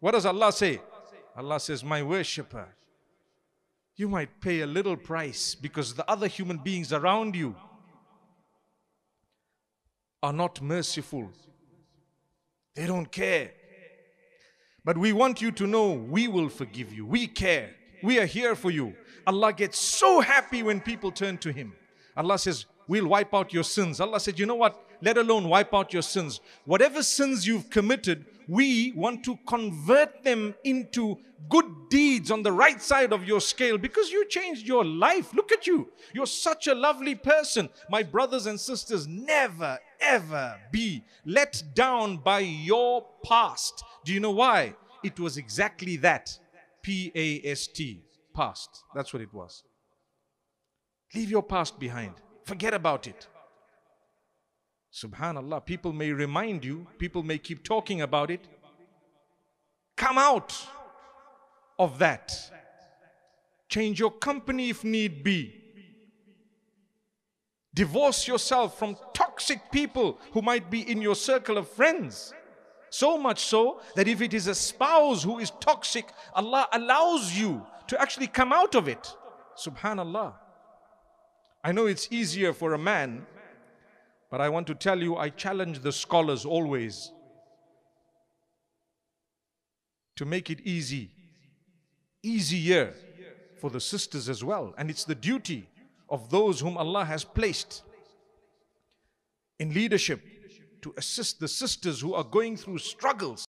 What does Allah say? Allah says, My worshipper, you might pay a little price because the other human beings around you are not merciful. They don't care. But we want you to know we will forgive you. We care. We are here for you. Allah gets so happy when people turn to Him. Allah says, We'll wipe out your sins. Allah said, You know what? Let alone wipe out your sins. Whatever sins you've committed, we want to convert them into good deeds on the right side of your scale because you changed your life. Look at you. You're such a lovely person. My brothers and sisters, never, ever be let down by your past. Do you know why? It was exactly that. P A S T. Past. That's what it was. Leave your past behind. Forget about it. Subhanallah. People may remind you, people may keep talking about it. Come out of that. Change your company if need be. Divorce yourself from toxic people who might be in your circle of friends. So much so that if it is a spouse who is toxic, Allah allows you to actually come out of it. Subhanallah. I know it's easier for a man, but I want to tell you, I challenge the scholars always to make it easy, easier for the sisters as well. And it's the duty of those whom Allah has placed in leadership to assist the sisters who are going through struggles.